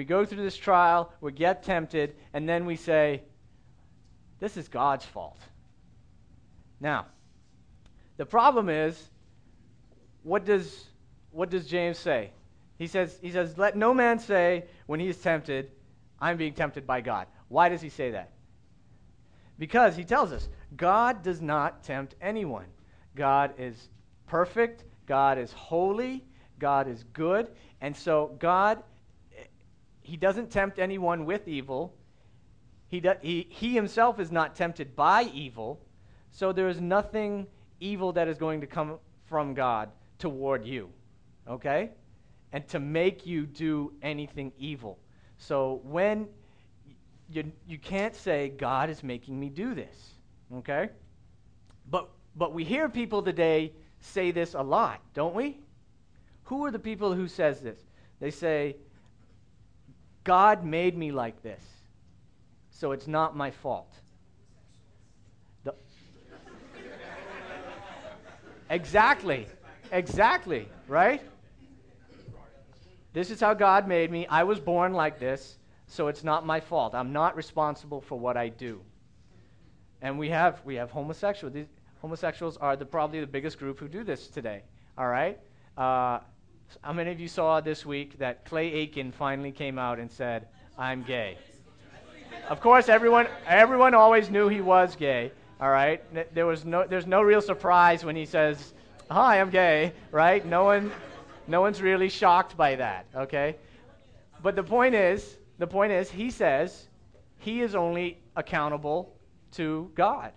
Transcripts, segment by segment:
We go through this trial, we get tempted, and then we say, This is God's fault. Now, the problem is, what does, what does James say? He says, he says, Let no man say when he is tempted, I'm being tempted by God. Why does he say that? Because he tells us God does not tempt anyone. God is perfect, God is holy, God is good, and so God he doesn't tempt anyone with evil. He, do, he, he himself is not tempted by evil, so there is nothing evil that is going to come from God toward you. Okay? And to make you do anything evil. So when you, you can't say, God is making me do this. Okay? But, but we hear people today say this a lot, don't we? Who are the people who says this? They say, God made me like this, so it's not my fault. The, exactly. Exactly, right? This is how God made me. I was born like this, so it's not my fault. I'm not responsible for what I do. And we have we have homosexuals. These homosexuals are the, probably the biggest group who do this today. All right. Uh, how many of you saw this week that Clay Aiken finally came out and said, "I'm gay"? Of course, everyone everyone always knew he was gay. All right. There was no there's no real surprise when he says, "Hi, I'm gay." Right? No one no one's really shocked by that. Okay. But the point is, the point is, he says he is only accountable to God,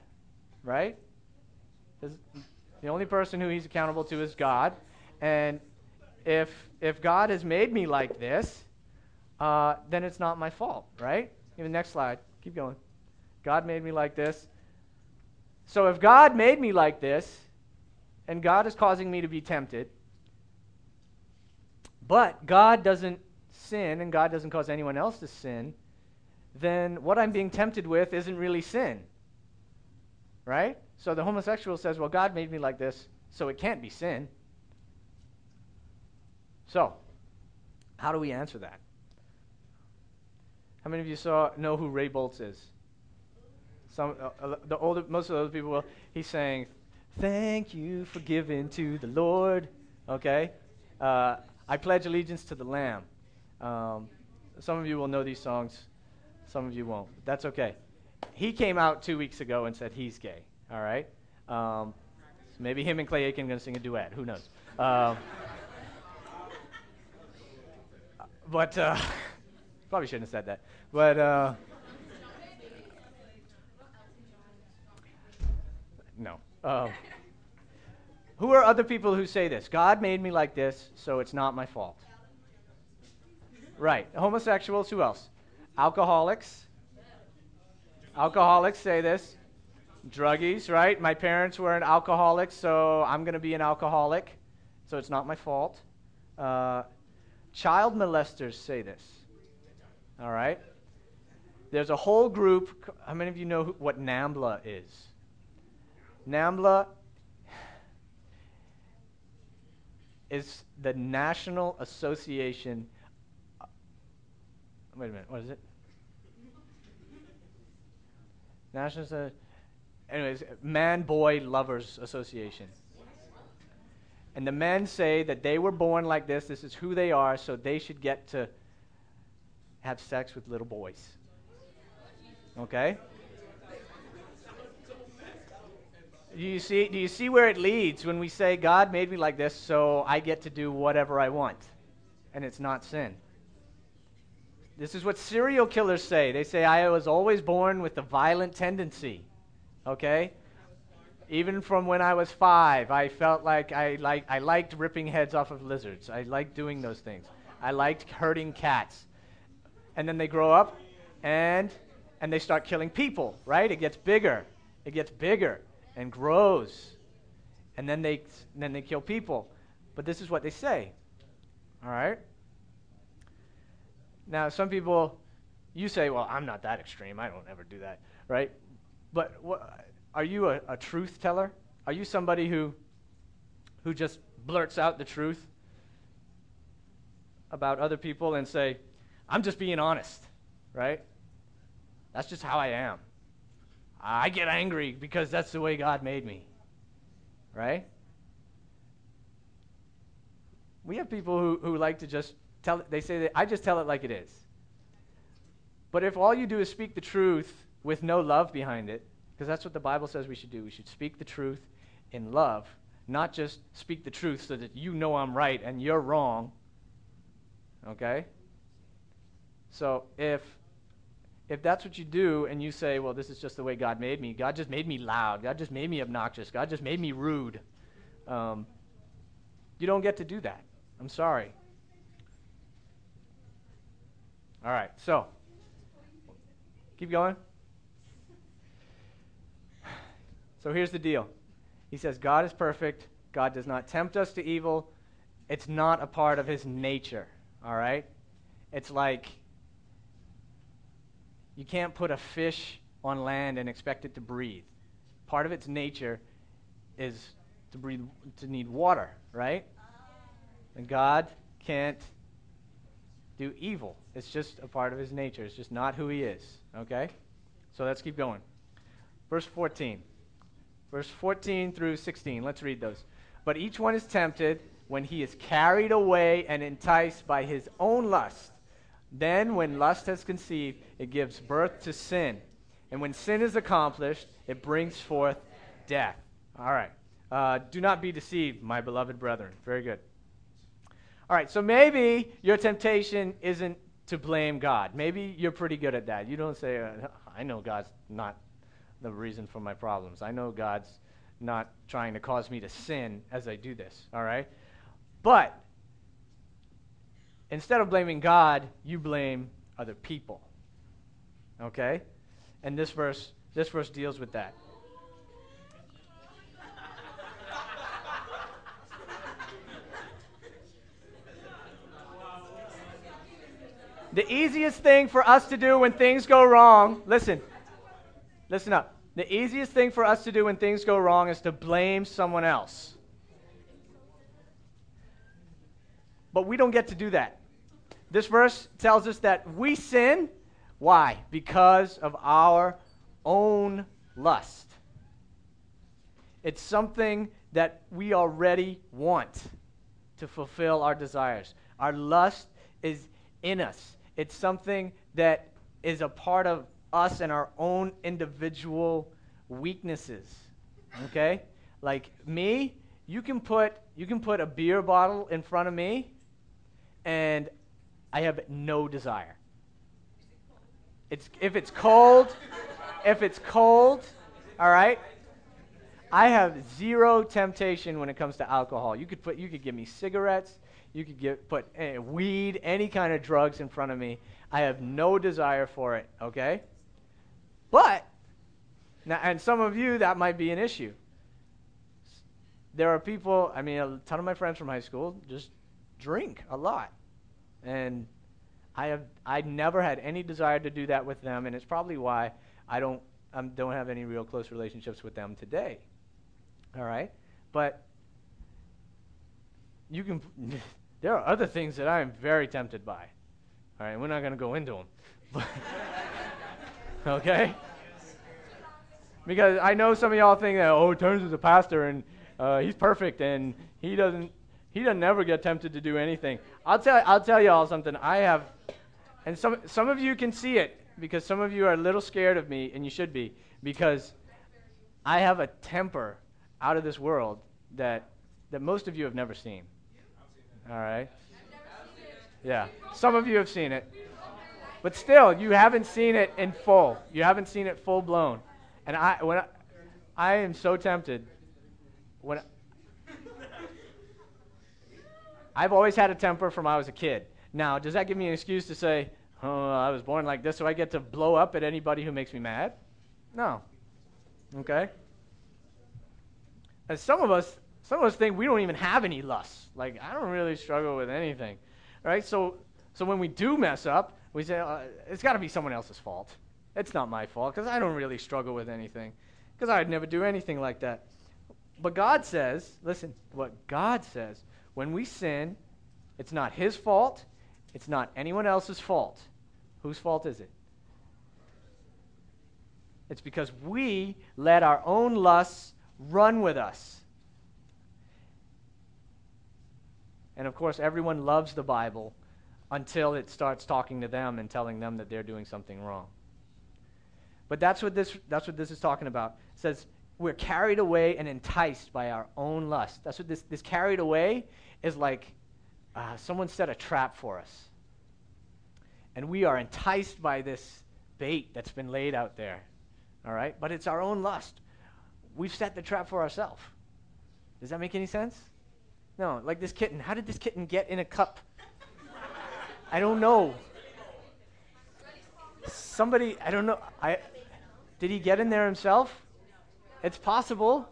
right? The only person who he's accountable to is God. And if, if God has made me like this, uh, then it's not my fault, right? Even next slide. Keep going. God made me like this. So if God made me like this, and God is causing me to be tempted, but God doesn't sin and God doesn't cause anyone else to sin, then what I'm being tempted with isn't really sin. Right? So the homosexual says, well, God made me like this, so it can't be sin. So, how do we answer that? How many of you saw know who Ray Boltz is? Some uh, the older most of those people will. He's saying, "Thank you for giving to the Lord." Okay, uh, I pledge allegiance to the Lamb. Um, some of you will know these songs, some of you won't. That's okay. He came out two weeks ago and said he's gay. All right. Um, maybe him and Clay Aiken are going to sing a duet. Who knows? Um, but uh, probably shouldn't have said that. But uh, no. Um, who are other people who say this? God made me like this, so it's not my fault. Right. Homosexuals, who else? Alcoholics. Alcoholics say this. Druggies, right? My parents were an alcoholic, so I'm going to be an alcoholic, so it's not my fault. Uh, child molesters say this. All right? There's a whole group. How many of you know who, what NAMBLA is? NAMBLA is the National Association. Uh, wait a minute, what is it? National. Uh, anyways, Man Boy Lovers Association. And the men say that they were born like this, this is who they are, so they should get to have sex with little boys. Okay? Do you see, do you see where it leads when we say, God made me like this, so I get to do whatever I want? And it's not sin. This is what serial killers say. They say, I was always born with a violent tendency. Okay? Even from when I was five, I felt like I, like, I liked ripping heads off of lizards. I liked doing those things. I liked hurting cats. And then they grow up and, and they start killing people, right? It gets bigger. It gets bigger and grows. And then they, then they kill people. But this is what they say. All right? Now, some people, you say, well, I'm not that extreme. I don't ever do that, right? But what, are you a, a truth teller? Are you somebody who, who just blurts out the truth about other people and say, I'm just being honest, right? That's just how I am. I get angry because that's the way God made me, right? We have people who, who like to just tell it, they say that I just tell it like it is. But if all you do is speak the truth with no love behind it, because that's what the Bible says we should do, we should speak the truth in love, not just speak the truth so that you know I'm right and you're wrong. Okay? So if if that's what you do and you say, well, this is just the way God made me, God just made me loud, God just made me obnoxious, God just made me rude, um, you don't get to do that. I'm sorry. All right, so keep going. So here's the deal He says, God is perfect, God does not tempt us to evil, it's not a part of his nature. All right? It's like you can't put a fish on land and expect it to breathe. Part of its nature is to breathe to need water, right? And God can't do evil. It's just a part of his nature. It's just not who he is. Okay? So let's keep going. Verse 14. Verse 14 through 16. Let's read those. But each one is tempted when he is carried away and enticed by his own lust. Then, when lust has conceived, it gives birth to sin. And when sin is accomplished, it brings forth death. All right. Uh, do not be deceived, my beloved brethren. Very good. All right, so maybe your temptation isn't to blame God. Maybe you're pretty good at that. You don't say, uh, I know God's not the reason for my problems. I know God's not trying to cause me to sin as I do this. All right? But instead of blaming God, you blame other people. Okay? And this verse this verse deals with that. The easiest thing for us to do when things go wrong, listen, listen up. The easiest thing for us to do when things go wrong is to blame someone else. But we don't get to do that. This verse tells us that we sin. Why? Because of our own lust. It's something that we already want to fulfill our desires. Our lust is in us, it's something that is a part of us and our own individual weaknesses. Okay? Like me, you can put you can put a beer bottle in front of me and I have no desire. It's if it's cold, if it's cold, all right? I have zero temptation when it comes to alcohol. You could put you could give me cigarettes, you could get, put uh, weed, any kind of drugs in front of me. I have no desire for it, okay? But, now, and some of you, that might be an issue. There are people, I mean, a ton of my friends from high school just drink a lot. And I have I never had any desire to do that with them, and it's probably why I don't I don't have any real close relationships with them today. All right, but you can There are other things that I am very tempted by. All right, we're not going to go into them. okay? Because I know some of y'all think that, oh, Turns is a pastor and uh, he's perfect and he doesn't he doesn't ever get tempted to do anything. I'll tell I'll tell y'all something. I have and some some of you can see it because some of you are a little scared of me and you should be because I have a temper out of this world that that most of you have never seen. All right? Yeah. Some of you have seen it. But still, you haven't seen it in full. You haven't seen it full blown. And I when I, I am so tempted when I've always had a temper from I was a kid. Now, does that give me an excuse to say, "Oh, I was born like this, so I get to blow up at anybody who makes me mad?" No. Okay? And some of us some of us think we don't even have any lusts. Like, I don't really struggle with anything. Right? So, so when we do mess up, we say, uh, it's got to be someone else's fault. It's not my fault because I don't really struggle with anything because I'd never do anything like that. But God says, listen, what God says, when we sin, it's not His fault, It's not anyone else's fault. Whose fault is it? It's because we let our own lusts run with us. And of course, everyone loves the Bible until it starts talking to them and telling them that they're doing something wrong. But that's what this, that's what this is talking about. It says, we're carried away and enticed by our own lust. That's what this, this carried away is like uh, someone set a trap for us. And we are enticed by this bait that's been laid out there. All right? But it's our own lust. We've set the trap for ourselves. Does that make any sense? No, like this kitten. How did this kitten get in a cup? I don't know. Somebody, I don't know. I did he get in there himself? It's possible.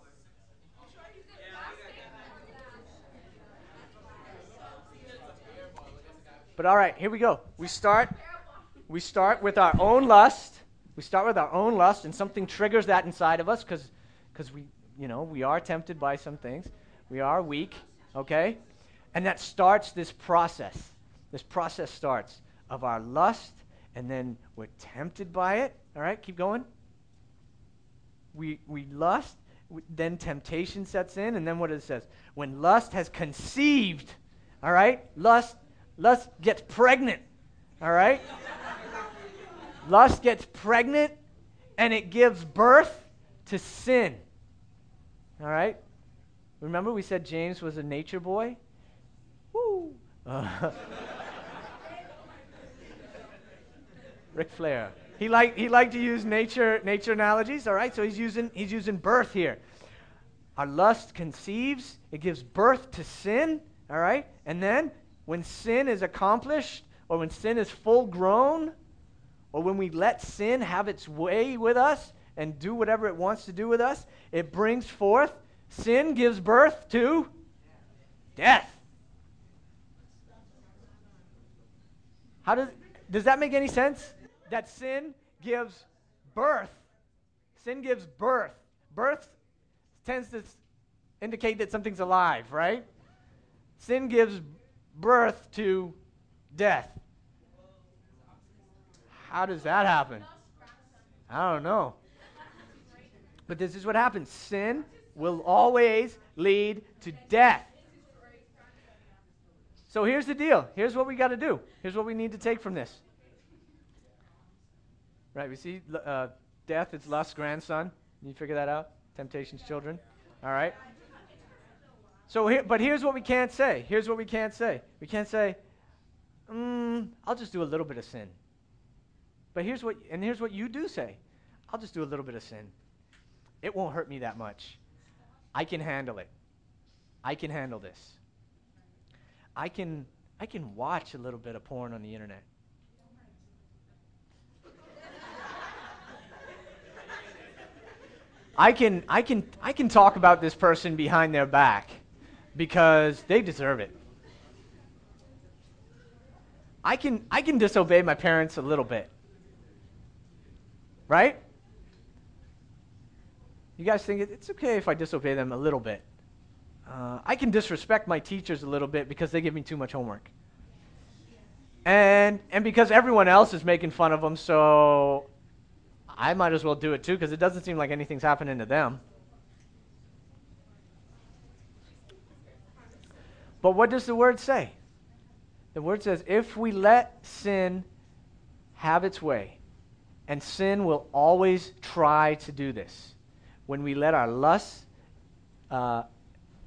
But all right, here we go. We start we start with our own lust. We start with our own lust and something triggers that inside of us cuz cuz we, you know, we are tempted by some things. We are weak, okay? And that starts this process. This process starts of our lust and then we're tempted by it. All right, keep going. We we lust, then temptation sets in and then what it says? When lust has conceived, all right? Lust Lust gets pregnant. All right? Lust gets pregnant and it gives birth to sin. All right? Remember we said James was a nature boy? Woo! Uh, Ric Flair. He liked, he liked to use nature, nature analogies, all right? So he's using, he's using birth here. Our lust conceives, it gives birth to sin, all right? And then when sin is accomplished, or when sin is full grown, or when we let sin have its way with us and do whatever it wants to do with us, it brings forth, sin gives birth to death. How does, does that make any sense? That sin gives birth. Sin gives birth. Birth tends to indicate that something's alive, right? Sin gives birth to death. How does that happen? I don't know. But this is what happens sin will always lead to death. So here's the deal. Here's what we got to do. Here's what we need to take from this. Right, we see uh, death, it's lust's grandson. You figure that out? Temptation's children. All right. So, here, but here's what we can't say. Here's what we can't say. We can't say, mm, I'll just do a little bit of sin. But here's what, and here's what you do say. I'll just do a little bit of sin. It won't hurt me that much. I can handle it. I can handle this. I can, I can watch a little bit of porn on the internet. I can, I, can, I can talk about this person behind their back because they deserve it. I can, I can disobey my parents a little bit. Right? You guys think it's okay if I disobey them a little bit. Uh, I can disrespect my teachers a little bit because they give me too much homework. And, and because everyone else is making fun of them, so I might as well do it too because it doesn't seem like anything's happening to them. But what does the word say? The word says, if we let sin have its way, and sin will always try to do this. When we let our lusts uh,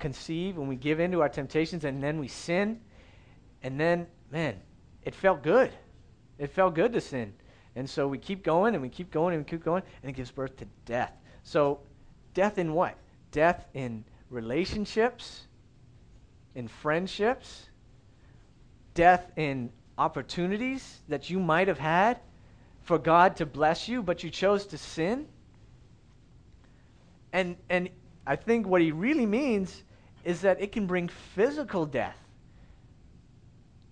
conceive, when we give in to our temptations, and then we sin, and then, man, it felt good. It felt good to sin. And so we keep going and we keep going and we keep going, and it gives birth to death. So, death in what? Death in relationships, in friendships, death in opportunities that you might have had for God to bless you, but you chose to sin. And, and I think what he really means is that it can bring physical death.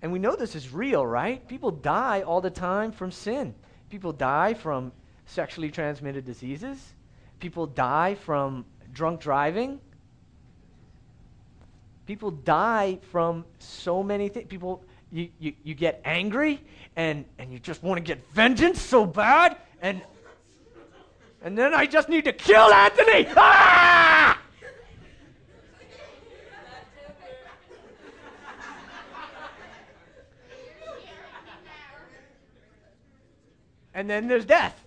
And we know this is real, right? People die all the time from sin. People die from sexually transmitted diseases. People die from drunk driving. People die from so many things. People you, you, you get angry and, and you just want to get vengeance so bad and and then I just need to kill Anthony. Ah! And then there's death,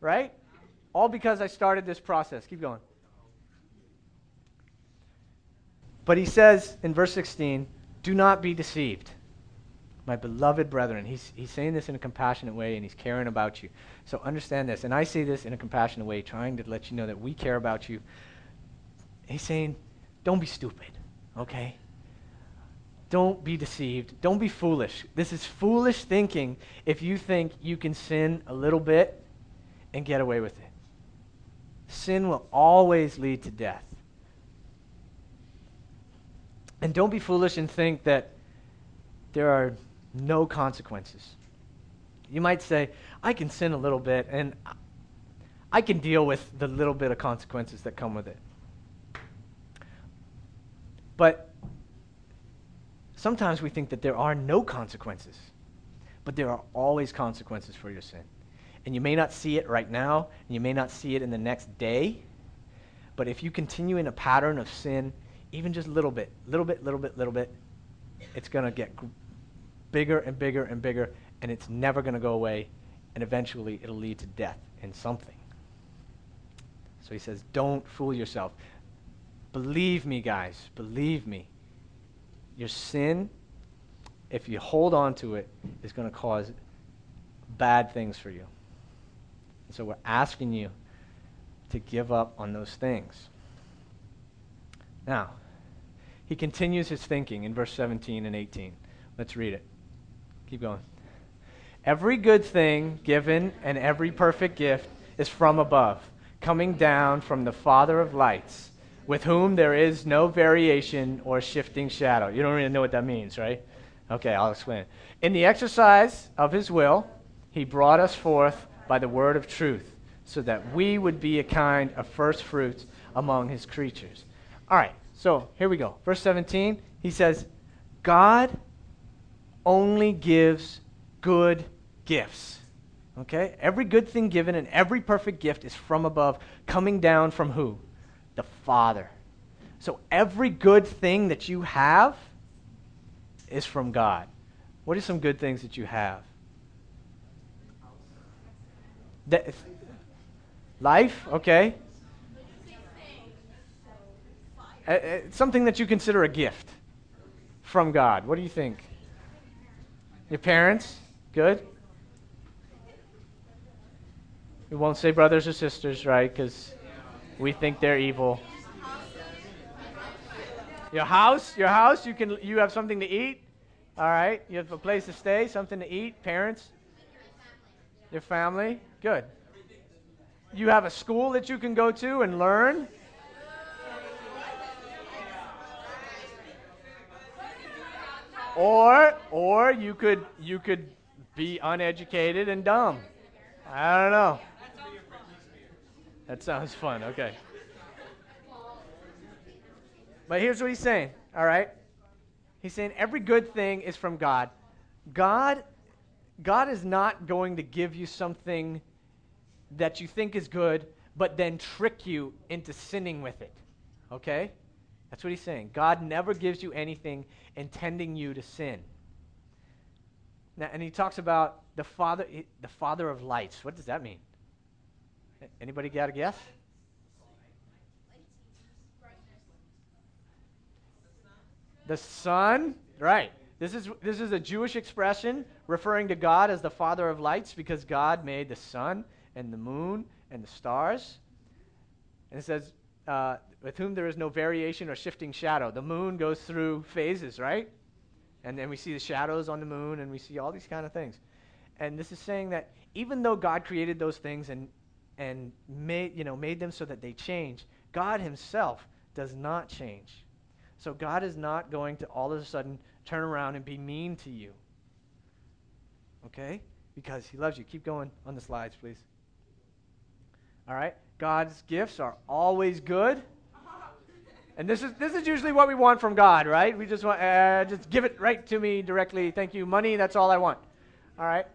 right? All because I started this process. Keep going. But he says in verse 16, do not be deceived. My beloved brethren, he's, he's saying this in a compassionate way and he's caring about you. So understand this. And I say this in a compassionate way, trying to let you know that we care about you. He's saying, don't be stupid, okay? Don't be deceived. Don't be foolish. This is foolish thinking if you think you can sin a little bit and get away with it. Sin will always lead to death. And don't be foolish and think that there are no consequences. You might say, I can sin a little bit and I can deal with the little bit of consequences that come with it. But sometimes we think that there are no consequences, but there are always consequences for your sin. And you may not see it right now, and you may not see it in the next day, but if you continue in a pattern of sin, even just a little bit, little bit, little bit, little bit, it's going to get bigger and bigger and bigger, and it's never going to go away, and eventually it'll lead to death in something. So he says, Don't fool yourself. Believe me, guys, believe me. Your sin, if you hold on to it, is going to cause bad things for you. And so we're asking you to give up on those things. Now, he continues his thinking in verse 17 and 18. Let's read it. Keep going. Every good thing given and every perfect gift is from above, coming down from the Father of lights, with whom there is no variation or shifting shadow. You don't really know what that means, right? Okay, I'll explain. In the exercise of his will, he brought us forth by the word of truth, so that we would be a kind of first fruits among his creatures. All right, so here we go. Verse 17, he says, God only gives good gifts. Okay? Every good thing given and every perfect gift is from above, coming down from who? The Father. So every good thing that you have is from God. What are some good things that you have? That, life, okay. Uh, uh, something that you consider a gift from God. What do you think? Your parents? Good? We won't say brothers or sisters, right? Because we think they're evil. Your house, your house, you can you have something to eat. All right, you have a place to stay, something to eat. Parents, your family, good. You have a school that you can go to and learn. Or or you could you could be uneducated and dumb. I don't know. That sounds fun. Okay. But here's what he's saying, all right? He's saying every good thing is from God. God God is not going to give you something that you think is good but then trick you into sinning with it. Okay? That's what he's saying. God never gives you anything intending you to sin. Now, and he talks about the father, the father of lights. What does that mean? Anybody got a guess? The sun, right? This is this is a Jewish expression referring to God as the father of lights because God made the sun and the moon and the stars. And it says uh, with whom there is no variation or shifting shadow. The moon goes through phases, right? And then we see the shadows on the moon and we see all these kind of things. And this is saying that even though God created those things and, and made, you know, made them so that they change, God himself does not change. So God is not going to all of a sudden turn around and be mean to you. Okay? Because he loves you. Keep going on the slides, please. All right? God's gifts are always good And this is, this is usually what we want from God, right? We just want, uh, just give it right to me directly. Thank you. Money, that's all I want. All right?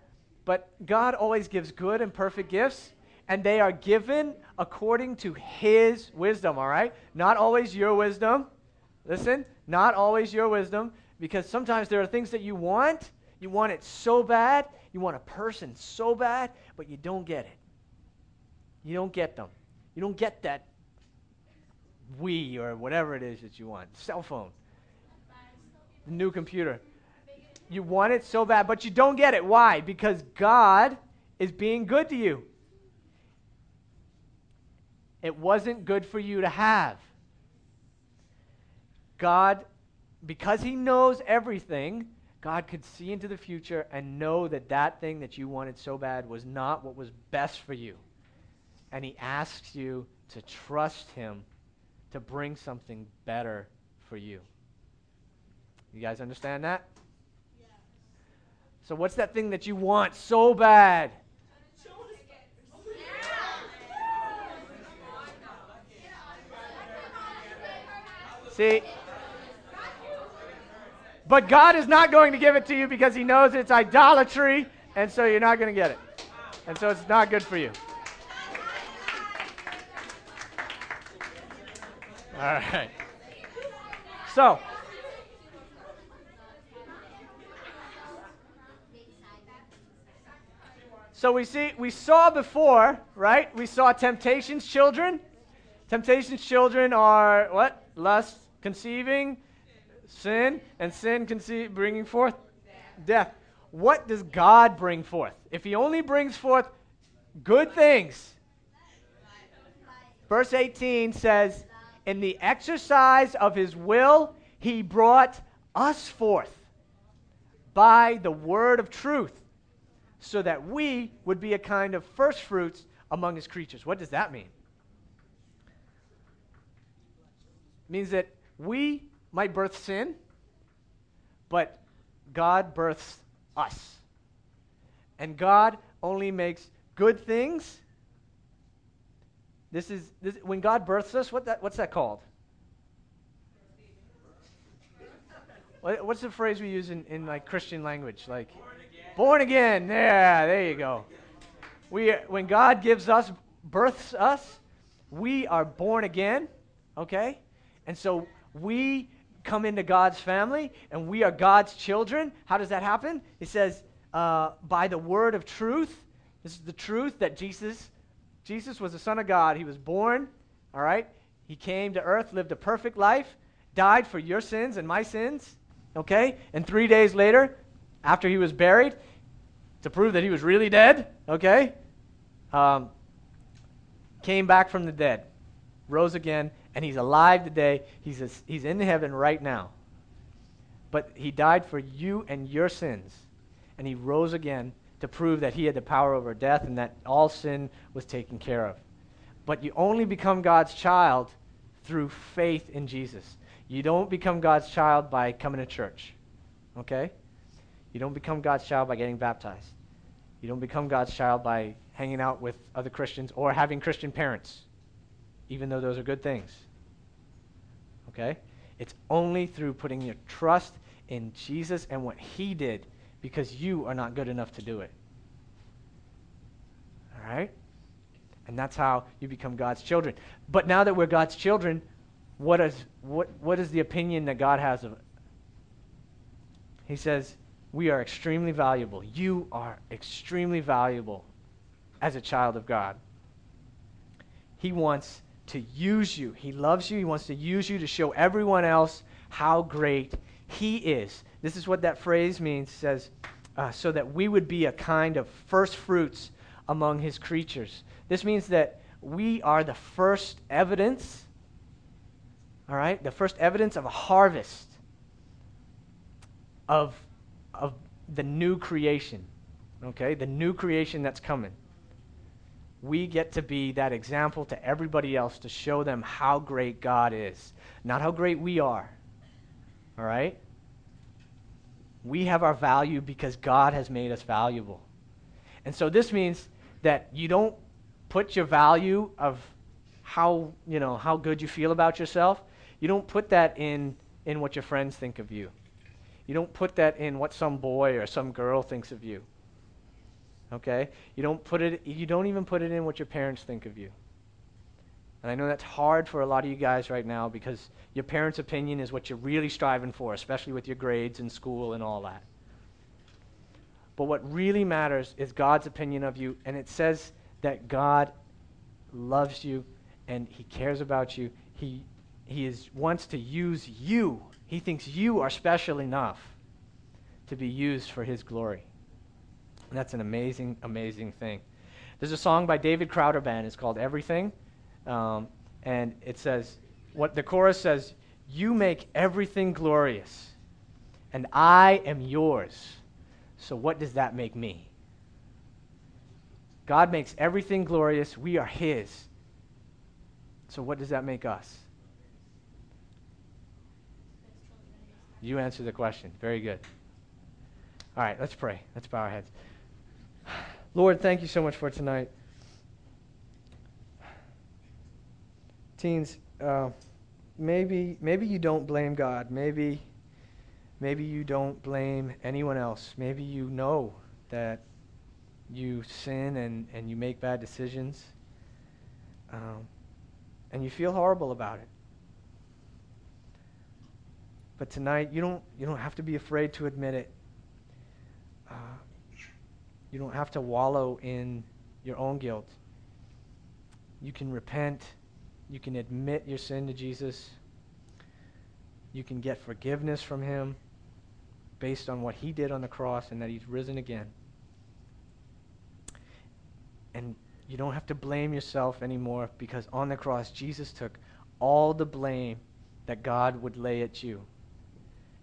But God always gives good and perfect gifts, and they are given according to His wisdom, all right? Not always your wisdom. Listen, not always your wisdom, because sometimes there are things that you want. You want it so bad. You want a person so bad, but you don't get it. You don't get them. You don't get that Wii or whatever it is that you want, cell phone, the new computer. You want it so bad, but you don't get it. Why? Because God is being good to you. It wasn't good for you to have. God, because He knows everything, God could see into the future and know that that thing that you wanted so bad was not what was best for you. And He asks you to trust Him to bring something better for you. You guys understand that? So, what's that thing that you want so bad? See? But God is not going to give it to you because He knows it's idolatry, and so you're not going to get it. And so it's not good for you. All right. So, So we see we saw before, right? We saw temptations children. Temptations children are what? Lust, conceiving, sin, and sin conceive, bringing forth death. What does God bring forth? If he only brings forth good things. Verse 18 says, "In the exercise of his will he brought us forth by the word of truth." so that we would be a kind of first fruits among his creatures. What does that mean? It means that we might birth sin, but God births us. And God only makes good things. This is this, when God births us. What that, what's that called? What's the phrase we use in, in like Christian language? Like Born again. Yeah, there you go. We, when God gives us, births us, we are born again, okay? And so we come into God's family and we are God's children. How does that happen? He says, uh, by the word of truth. This is the truth that Jesus, Jesus was the Son of God. He was born, all right? He came to earth, lived a perfect life, died for your sins and my sins, okay? And three days later, after he was buried, to prove that he was really dead, okay? Um, came back from the dead, rose again, and he's alive today. He's, a, he's in heaven right now. But he died for you and your sins, and he rose again to prove that he had the power over death and that all sin was taken care of. But you only become God's child through faith in Jesus. You don't become God's child by coming to church. Okay? You don't become God's child by getting baptized. You don't become God's child by hanging out with other Christians or having Christian parents, even though those are good things. Okay? It's only through putting your trust in Jesus and what He did because you are not good enough to do it. All right? And that's how you become God's children. But now that we're God's children, what is, what, what is the opinion that God has of it? He says, we are extremely valuable. You are extremely valuable as a child of God. He wants to use you. He loves you. He wants to use you to show everyone else how great He is. This is what that phrase means. It says, uh, so that we would be a kind of first fruits among His creatures. This means that we are the first evidence, all right, the first evidence of a harvest of of the new creation, okay? The new creation that's coming. We get to be that example to everybody else to show them how great God is, not how great we are, all right? We have our value because God has made us valuable. And so this means that you don't put your value of how, you know, how good you feel about yourself, You don't put that in, in what your friends think of you. You don't put that in what some boy or some girl thinks of you. Okay? You don't put it you don't even put it in what your parents think of you. And I know that's hard for a lot of you guys right now because your parents' opinion is what you're really striving for, especially with your grades in school and all that. But what really matters is God's opinion of you, and it says that God loves you and He cares about you. He, he is, wants to use you. He thinks you are special enough to be used for His glory. And that's an amazing, amazing thing. There's a song by David Crowder Band. It's called Everything. Um, and it says, what the chorus says, You make everything glorious, and I am yours. So what does that make me? God makes everything glorious. We are His. So what does that make us? You answer the question. Very good. All right, let's pray. Let's bow our heads. Lord, thank you so much for tonight. teens, uh, maybe maybe you don't blame God. Maybe maybe you don't blame anyone else. Maybe you know that you sin and, and you make bad decisions, um, and you feel horrible about it. But tonight, you don't you don't have to be afraid to admit it. Uh, you don't have to wallow in your own guilt. You can repent you can admit your sin to Jesus. You can get forgiveness from Him based on what He did on the cross and that He's risen again. And you don't have to blame yourself anymore because on the cross, Jesus took all the blame that God would lay at you.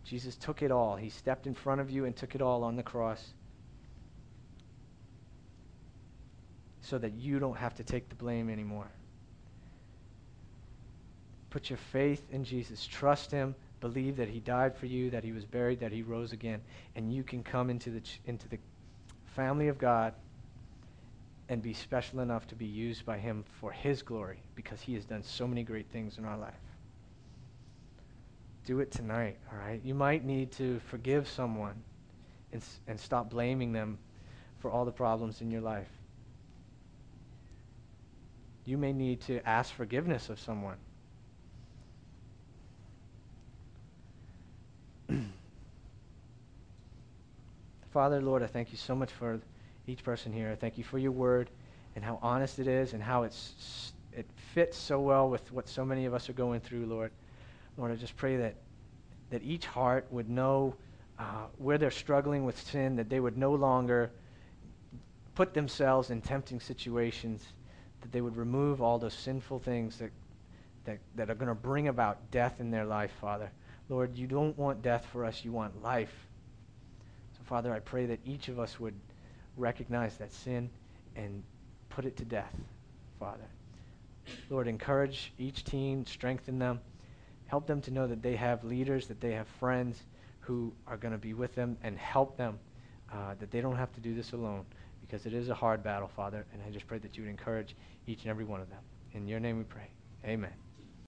Jesus took it all. He stepped in front of you and took it all on the cross so that you don't have to take the blame anymore. Put your faith in Jesus. Trust him. Believe that he died for you, that he was buried, that he rose again. And you can come into the, into the family of God and be special enough to be used by him for his glory because he has done so many great things in our life. Do it tonight, all right? You might need to forgive someone and, and stop blaming them for all the problems in your life. You may need to ask forgiveness of someone Father, Lord, I thank you so much for each person here. I thank you for your word and how honest it is and how it's, it fits so well with what so many of us are going through, Lord. Lord, I just pray that, that each heart would know uh, where they're struggling with sin, that they would no longer put themselves in tempting situations, that they would remove all those sinful things that, that, that are going to bring about death in their life, Father. Lord, you don't want death for us, you want life. So, Father, I pray that each of us would recognize that sin and put it to death, Father. Lord, encourage each teen, strengthen them, help them to know that they have leaders, that they have friends who are going to be with them and help them, uh, that they don't have to do this alone because it is a hard battle, Father. And I just pray that you would encourage each and every one of them. In your name we pray. Amen.